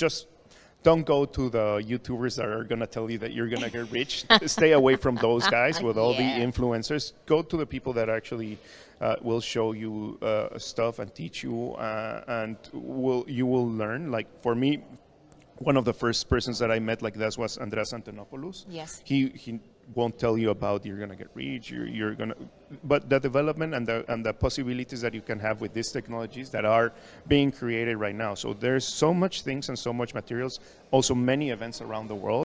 just don't go to the YouTubers that are gonna tell you that you're gonna get rich. Stay away from those guys with all Yeah. the influencers. Go to the people that actually uh, will show you uh, stuff and teach you, uh, and will you will learn. Like for me, one of the first persons that I met like this was Andreas Antonopoulos. Yes. He he won't tell you about you're gonna get rich, you're, you're gonna, but the development and the and the possibilities that you can have with these technologies that are being created right now. So there's so much things and so much materials, also many events around the world.